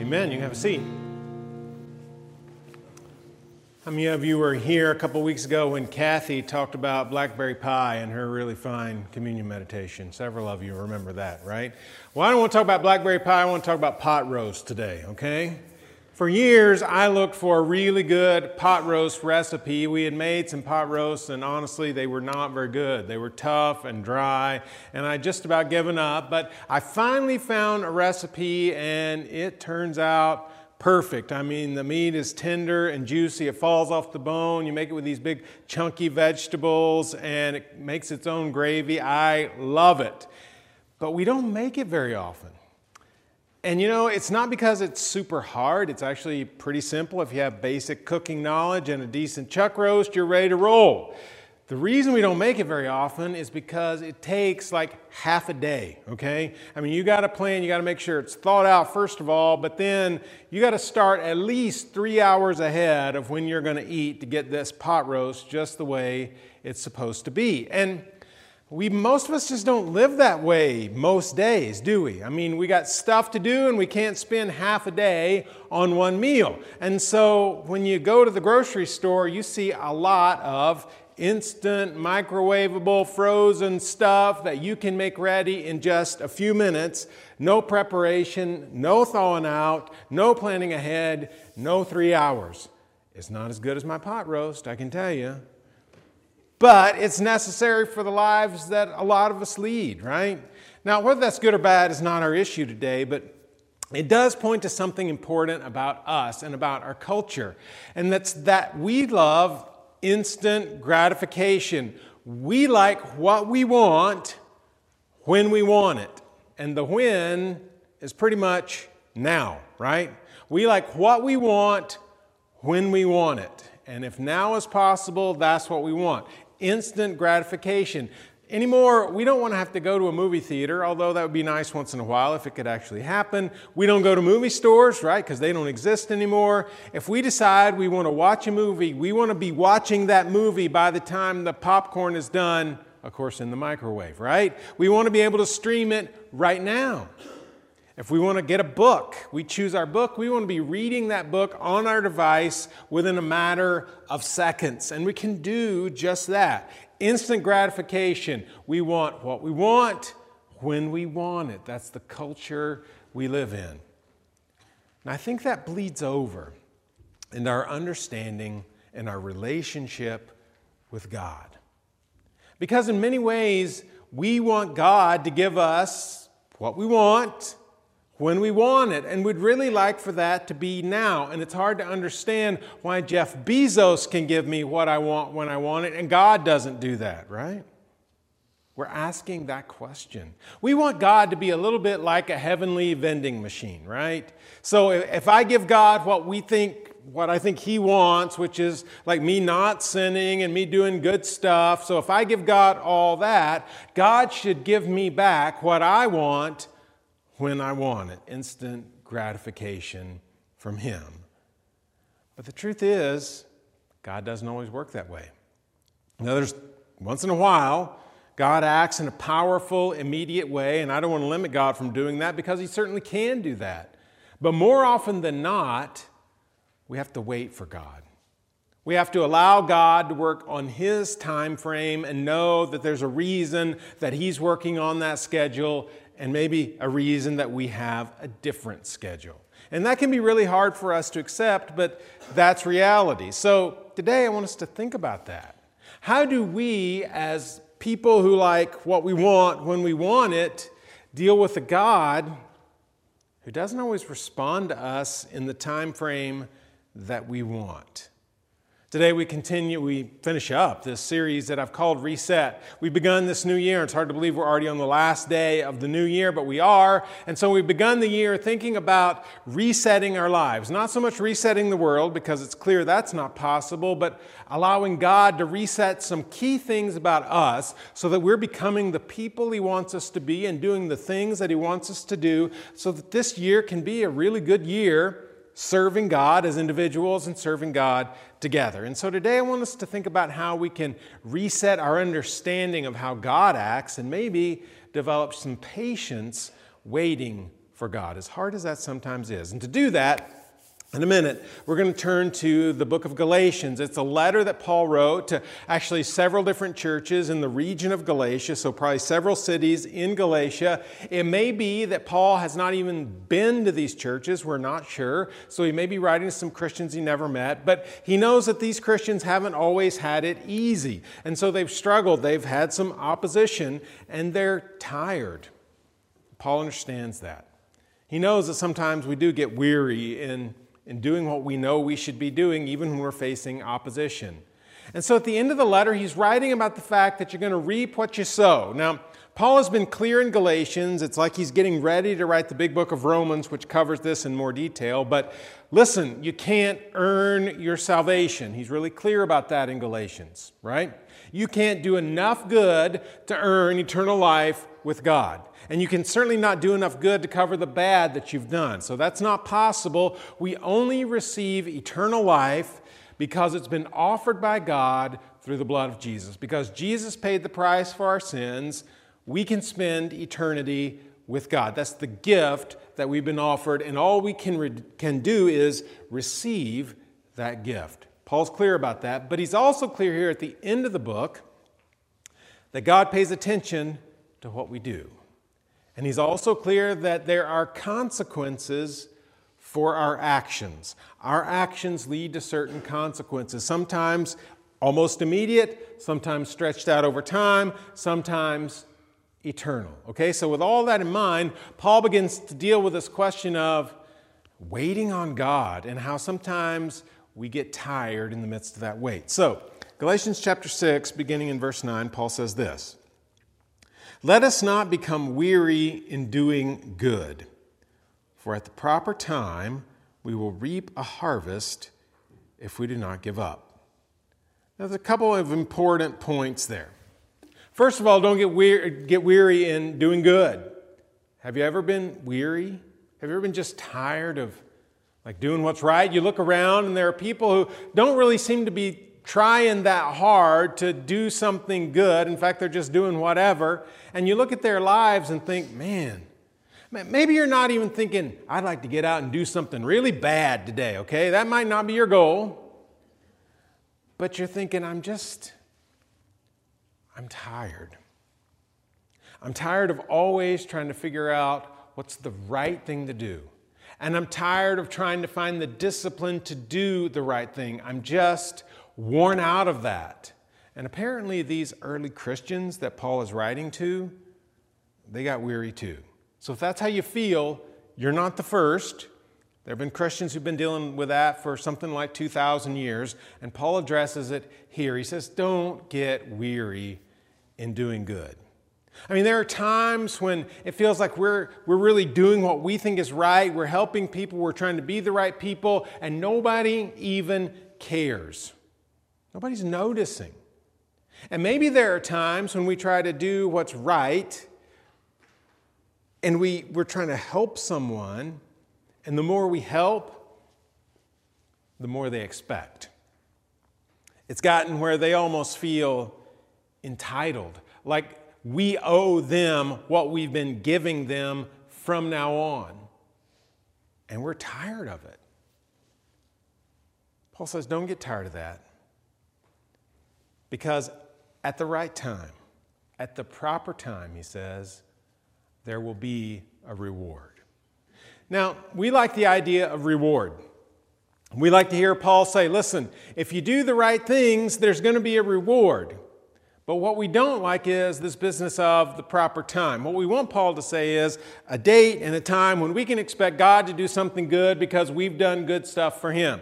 Amen. You can have a seat. How many of you were here a couple weeks ago when Kathy talked about blackberry pie and her really fine communion meditation? Several of you remember that, right? Well, I don't want to talk about blackberry pie, I want to talk about pot roast today, okay? For years, I looked for a really good pot roast recipe. We had made some pot roasts, and honestly, they were not very good. They were tough and dry, and I just about given up. But I finally found a recipe, and it turns out perfect. I mean, the meat is tender and juicy. It falls off the bone. You make it with these big, chunky vegetables, and it makes its own gravy. I love it. But we don't make it very often. And you know, it's not because it's super hard. It's actually pretty simple. If you have basic cooking knowledge and a decent chuck roast, you're ready to roll. The reason we don't make it very often is because it takes like half a day, okay? I mean, you got to plan, you got to make sure it's thought out first of all, but then you got to start at least three hours ahead of when you're to eat to get this pot roast just the way it's supposed to be. And we most of us just don't live that way most days, do we? I mean, we got stuff to do and we can't spend half a day on one meal. And so when you go to the grocery store, you see a lot of instant microwavable frozen stuff that you can make ready in just a few minutes. No preparation, no thawing out, no planning ahead, no 3 hours. It's not as good as my pot roast, I can tell you but it's necessary for the lives that a lot of us lead, right? Now, whether that's good or bad is not our issue today, but it does point to something important about us and about our culture, and that's that we love instant gratification. We like what we want when we want it, and the when is pretty much now, right? We like what we want when we want it. And if now is possible, that's what we want instant gratification. Anymore, we don't want to have to go to a movie theater, although that would be nice once in a while if it could actually happen. We don't go to movie stores, right, because they don't exist anymore. If we decide we want to watch a movie, we want to be watching that movie by the time the popcorn is done, of course, in the microwave, right? We want to be able to stream it right now. If we want to get a book, we choose our book, we want to be reading that book on our device within a matter of seconds. And we can do just that. Instant gratification. We want what we want when we want it. That's the culture we live in. And I think that bleeds over into our understanding and our relationship with God. Because in many ways, we want God to give us what we want when we want it. And we'd really like for that to be now. And it's hard to understand why Jeff Bezos can give me what I want when I want it, and God doesn't do that, right? We're asking that question. We want God to be a little bit like a heavenly vending machine, right? So if I give God what we think, what I think He wants, which is like me not sinning and me doing good stuff, so if I give God all that, God should give me back what I want when I want it, instant gratification from Him. But the truth is, God doesn't always work that way. Now, there's once in a while, God acts in a powerful, immediate way, and I don't want to limit God from doing that because He certainly can do that. But more often than not, we have to wait for God. We have to allow God to work on His time frame and know that there's a reason that He's working on that schedule and maybe a reason that we have a different schedule. And that can be really hard for us to accept, but that's reality. So today I want us to think about that. How do we, as people who like what we want when we want it, deal with a God who doesn't always respond to us in the time frame that we want? Today we continue, we finish up this series that I've called Reset. We've begun this new year. It's hard to believe we're already on the last day of the new year, but we are. And so we've begun the year thinking about resetting our lives. Not so much resetting the world, because it's clear that's not possible, but allowing God to reset some key things about us so that we're becoming the people He wants us to be and doing the things that He wants us to do so that this year can be a really good year serving God as individuals and serving God together. And so today I want us to think about how we can reset our understanding of how God acts and maybe develop some patience waiting for God, as hard as that sometimes is. And to do that, in a minute, we're going to turn to the book of Galatians. It's a letter that Paul wrote to actually several different churches in the region of Galatia, so probably several cities in Galatia. It may be that Paul has not even been to these churches, we're not sure. So he may be writing to some Christians he never met, but he knows that these Christians haven't always had it easy. And so they've struggled, they've had some opposition, and they're tired. Paul understands that. He knows that sometimes we do get weary in in doing what we know we should be doing, even when we're facing opposition. And so at the end of the letter, he's writing about the fact that you're going to reap what you sow. Now, Paul has been clear in Galatians. It's like he's getting ready to write the big book of Romans, which covers this in more detail. But listen, you can't earn your salvation. He's really clear about that in Galatians, right? You can't do enough good to earn eternal life with God. And you can certainly not do enough good to cover the bad that you've done. So that's not possible. We only receive eternal life because it's been offered by God through the blood of Jesus. Because Jesus paid the price for our sins, we can spend eternity with God. That's the gift that we've been offered, and all we can, re- can do is receive that gift. Paul's clear about that, but he's also clear here at the end of the book that God pays attention to what we do. And he's also clear that there are consequences for our actions. Our actions lead to certain consequences, sometimes almost immediate, sometimes stretched out over time, sometimes eternal. Okay, so with all that in mind, Paul begins to deal with this question of waiting on God and how sometimes we get tired in the midst of that wait. So, Galatians chapter 6, beginning in verse 9, Paul says this let us not become weary in doing good, for at the proper time we will reap a harvest if we do not give up. Now, there's a couple of important points there. First of all, don't get weary, get weary in doing good. Have you ever been weary? Have you ever been just tired of like doing what's right? You look around and there are people who don't really seem to be trying that hard to do something good. In fact, they're just doing whatever. And you look at their lives and think, man, maybe you're not even thinking, I'd like to get out and do something really bad today, okay? That might not be your goal. But you're thinking, I'm just, I'm tired. I'm tired of always trying to figure out what's the right thing to do. And I'm tired of trying to find the discipline to do the right thing. I'm just worn out of that. And apparently, these early Christians that Paul is writing to, they got weary too. So, if that's how you feel, you're not the first. There have been Christians who've been dealing with that for something like 2,000 years, and Paul addresses it here. He says, Don't get weary in doing good. I mean, there are times when it feels like we're, we're really doing what we think is right, we're helping people, we're trying to be the right people, and nobody even cares. Nobody's noticing. And maybe there are times when we try to do what's right and we, we're trying to help someone, and the more we help, the more they expect. It's gotten where they almost feel entitled, like we owe them what we've been giving them from now on. And we're tired of it. Paul says, don't get tired of that. Because at the right time, at the proper time, he says, there will be a reward. Now, we like the idea of reward. We like to hear Paul say, listen, if you do the right things, there's going to be a reward. But what we don't like is this business of the proper time. What we want Paul to say is a date and a time when we can expect God to do something good because we've done good stuff for him.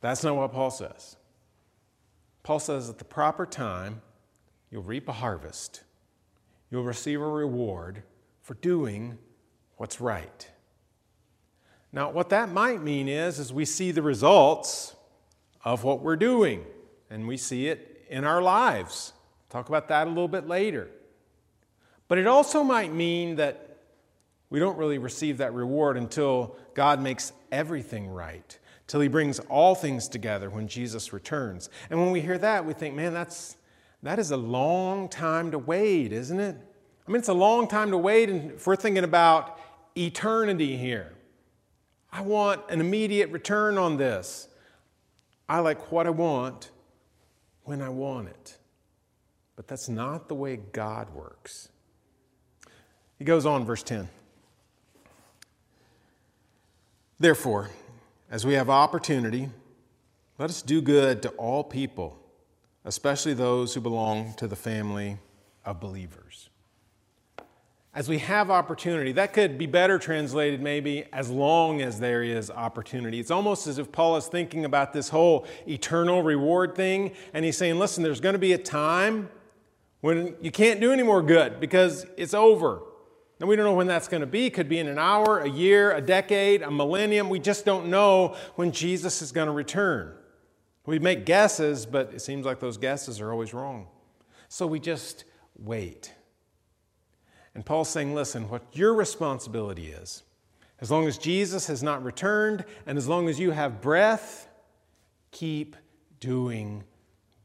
That's not what Paul says. Paul says at the proper time, you'll reap a harvest. You'll receive a reward for doing what's right. Now, what that might mean is, is we see the results of what we're doing, and we see it in our lives. Talk about that a little bit later. But it also might mean that we don't really receive that reward until God makes everything right till he brings all things together when Jesus returns. And when we hear that, we think, man, that's, that is a long time to wait, isn't it? I mean, it's a long time to wait, and if we're thinking about eternity here. I want an immediate return on this. I like what I want when I want it. But that's not the way God works. He goes on, verse 10. Therefore, as we have opportunity, let us do good to all people, especially those who belong to the family of believers. As we have opportunity, that could be better translated maybe as long as there is opportunity. It's almost as if Paul is thinking about this whole eternal reward thing, and he's saying, listen, there's going to be a time when you can't do any more good because it's over. And we don't know when that's going to be. It could be in an hour, a year, a decade, a millennium. We just don't know when Jesus is going to return. We make guesses, but it seems like those guesses are always wrong. So we just wait. And Paul's saying, listen, what your responsibility is, as long as Jesus has not returned and as long as you have breath, keep doing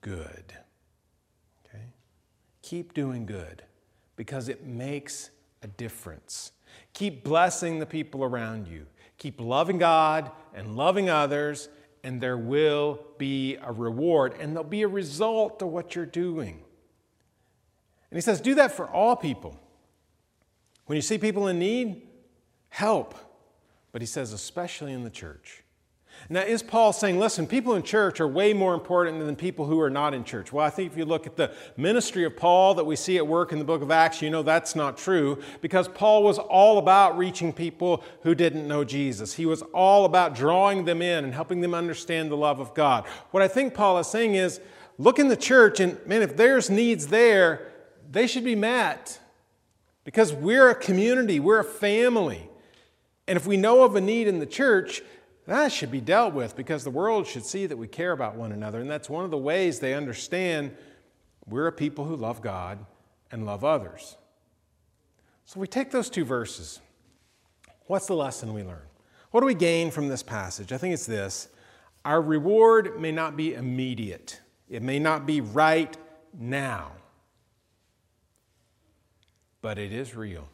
good. Okay? Keep doing good because it makes a difference. Keep blessing the people around you. Keep loving God and loving others, and there will be a reward, and there'll be a result to what you're doing. And he says, do that for all people. When you see people in need, help. But he says, especially in the church. Now, is Paul saying, listen, people in church are way more important than people who are not in church? Well, I think if you look at the ministry of Paul that we see at work in the book of Acts, you know that's not true because Paul was all about reaching people who didn't know Jesus. He was all about drawing them in and helping them understand the love of God. What I think Paul is saying is, look in the church and, man, if there's needs there, they should be met because we're a community, we're a family. And if we know of a need in the church, that should be dealt with because the world should see that we care about one another. And that's one of the ways they understand we're a people who love God and love others. So we take those two verses. What's the lesson we learn? What do we gain from this passage? I think it's this our reward may not be immediate, it may not be right now, but it is real.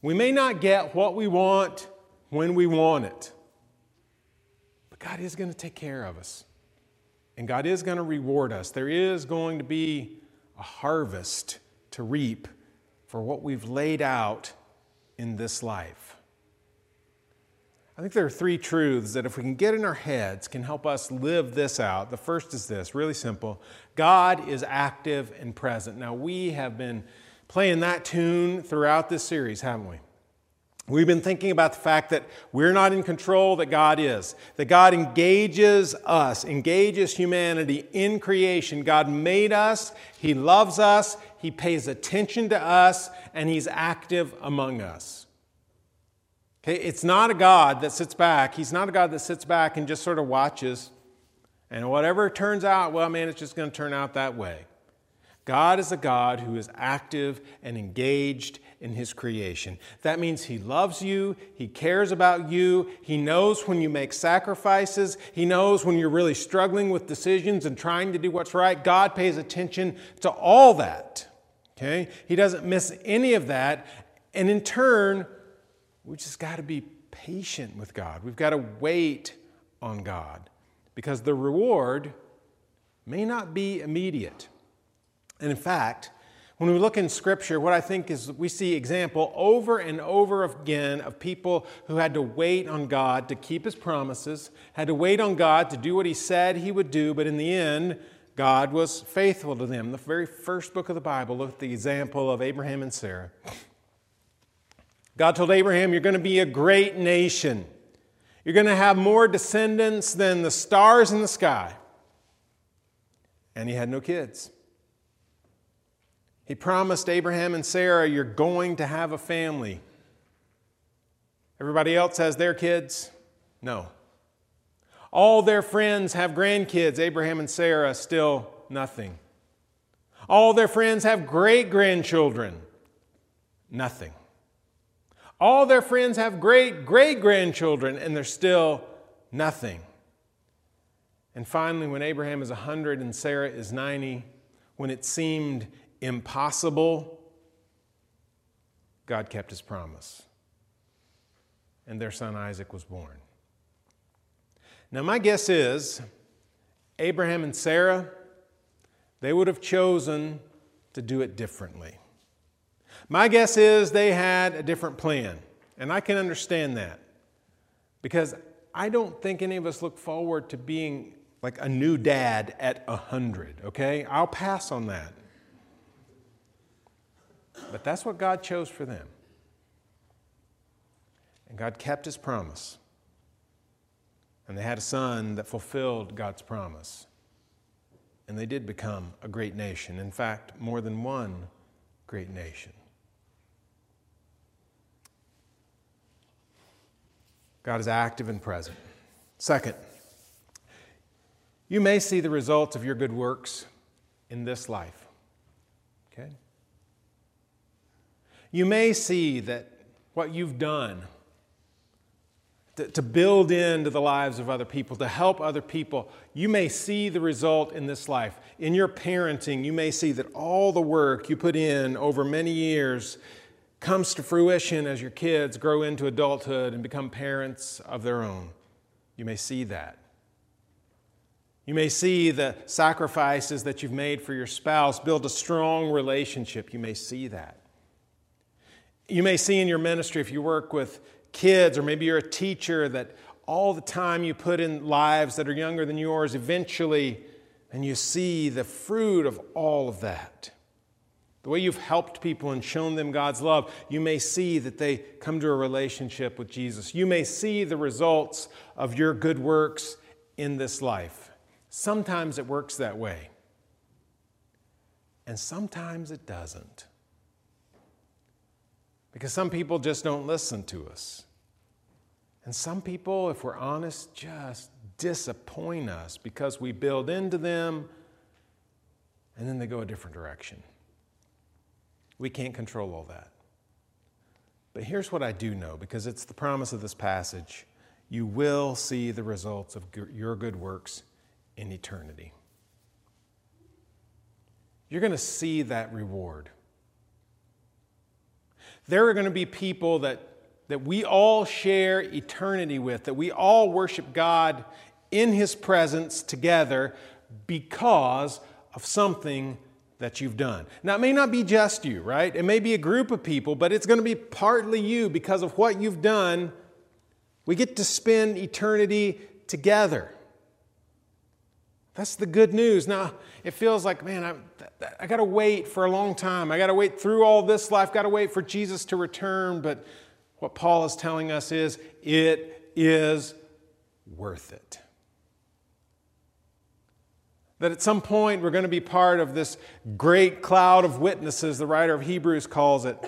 We may not get what we want when we want it. But God is going to take care of us. And God is going to reward us. There is going to be a harvest to reap for what we've laid out in this life. I think there are three truths that, if we can get in our heads, can help us live this out. The first is this really simple God is active and present. Now, we have been playing that tune throughout this series, haven't we? We've been thinking about the fact that we're not in control, that God is. That God engages us, engages humanity in creation. God made us, He loves us, He pays attention to us, and He's active among us. It's not a God that sits back. He's not a God that sits back and just sort of watches. And whatever turns out, well, man, it's just going to turn out that way. God is a God who is active and engaged in His creation. That means He loves you, He cares about you, He knows when you make sacrifices, He knows when you're really struggling with decisions and trying to do what's right. God pays attention to all that. Okay? He doesn't miss any of that. And in turn, we just got to be patient with God. We've got to wait on God because the reward may not be immediate. And in fact, when we look in Scripture, what I think is we see example over and over again of people who had to wait on God to keep His promises, had to wait on God to do what He said He would do, but in the end, God was faithful to them. The very first book of the Bible, look at the example of Abraham and Sarah. God told Abraham, You're going to be a great nation. You're going to have more descendants than the stars in the sky. And he had no kids. He promised Abraham and Sarah, You're going to have a family. Everybody else has their kids? No. All their friends have grandkids. Abraham and Sarah, still nothing. All their friends have great grandchildren. Nothing. All their friends have great great grandchildren, and they're still nothing. And finally, when Abraham is 100 and Sarah is 90, when it seemed impossible, God kept his promise. And their son Isaac was born. Now, my guess is Abraham and Sarah, they would have chosen to do it differently. My guess is they had a different plan, and I can understand that because I don't think any of us look forward to being like a new dad at 100, okay? I'll pass on that. But that's what God chose for them. And God kept his promise. And they had a son that fulfilled God's promise. And they did become a great nation. In fact, more than one great nation. God is active and present. Second, you may see the results of your good works in this life. Okay? You may see that what you've done to, to, build into the lives of other people, to help other people, you may see the result in this life. In your parenting, you may see that all the work you put in over many years comes to fruition as your kids grow into adulthood and become parents of their own. You may see that. You may see the sacrifices that you've made for your spouse build a strong relationship. You may see that. You may see in your ministry, if you work with kids, or maybe you're a teacher, that all the time you put in lives that are younger than yours, eventually, and you see the fruit of all of that. The way you've helped people and shown them God's love, you may see that they come to a relationship with Jesus. You may see the results of your good works in this life. Sometimes it works that way, and sometimes it doesn't. Because some people just don't listen to us. And some people, if we're honest, just disappoint us because we build into them and then they go a different direction. We can't control all that. But here's what I do know because it's the promise of this passage you will see the results of your good works in eternity. You're going to see that reward. There are going to be people that, that we all share eternity with, that we all worship God in His presence together because of something that you've done. Now, it may not be just you, right? It may be a group of people, but it's going to be partly you because of what you've done. We get to spend eternity together. That's the good news. Now, it feels like, man, I, I got to wait for a long time. I got to wait through all this life, got to wait for Jesus to return. But what Paul is telling us is it is worth it. That at some point we're going to be part of this great cloud of witnesses, the writer of Hebrews calls it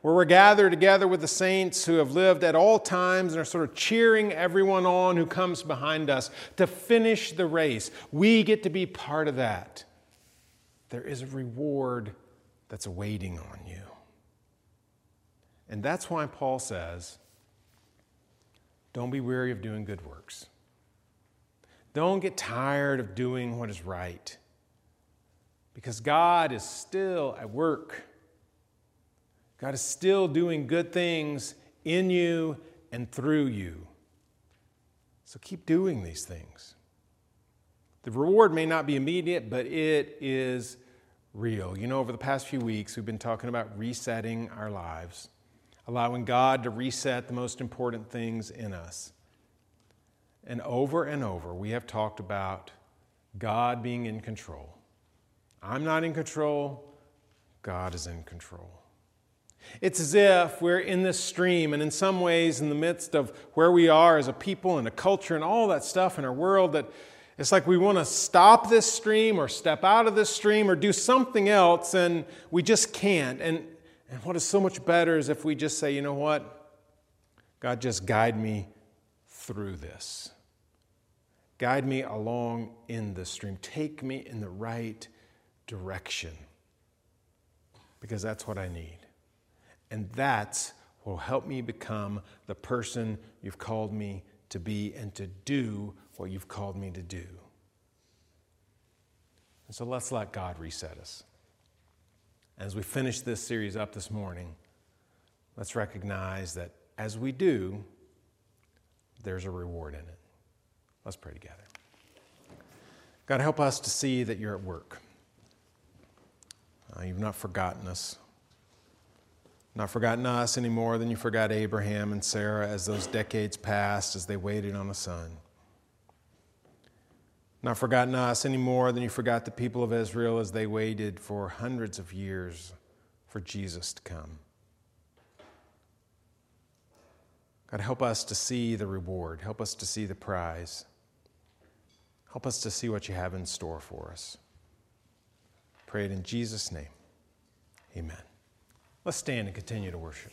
where we're gathered together with the saints who have lived at all times and are sort of cheering everyone on who comes behind us to finish the race. We get to be part of that. There is a reward that's waiting on you. And that's why Paul says, don't be weary of doing good works. Don't get tired of doing what is right. Because God is still at work God is still doing good things in you and through you. So keep doing these things. The reward may not be immediate, but it is real. You know, over the past few weeks, we've been talking about resetting our lives, allowing God to reset the most important things in us. And over and over, we have talked about God being in control. I'm not in control, God is in control. It's as if we're in this stream, and in some ways, in the midst of where we are as a people and a culture and all that stuff in our world, that it's like we want to stop this stream or step out of this stream or do something else, and we just can't. And, and what is so much better is if we just say, you know what? God, just guide me through this. Guide me along in the stream. Take me in the right direction because that's what I need. And that's what will help me become the person you've called me to be and to do what you've called me to do. And so let's let God reset us. As we finish this series up this morning, let's recognize that as we do, there's a reward in it. Let's pray together. God, help us to see that you're at work. Uh, you've not forgotten us. Not forgotten us any more than you forgot Abraham and Sarah as those decades passed as they waited on a son. Not forgotten us any more than you forgot the people of Israel as they waited for hundreds of years for Jesus to come. God, help us to see the reward. Help us to see the prize. Help us to see what you have in store for us. Pray it in Jesus' name. Amen. Let's stand and continue to worship.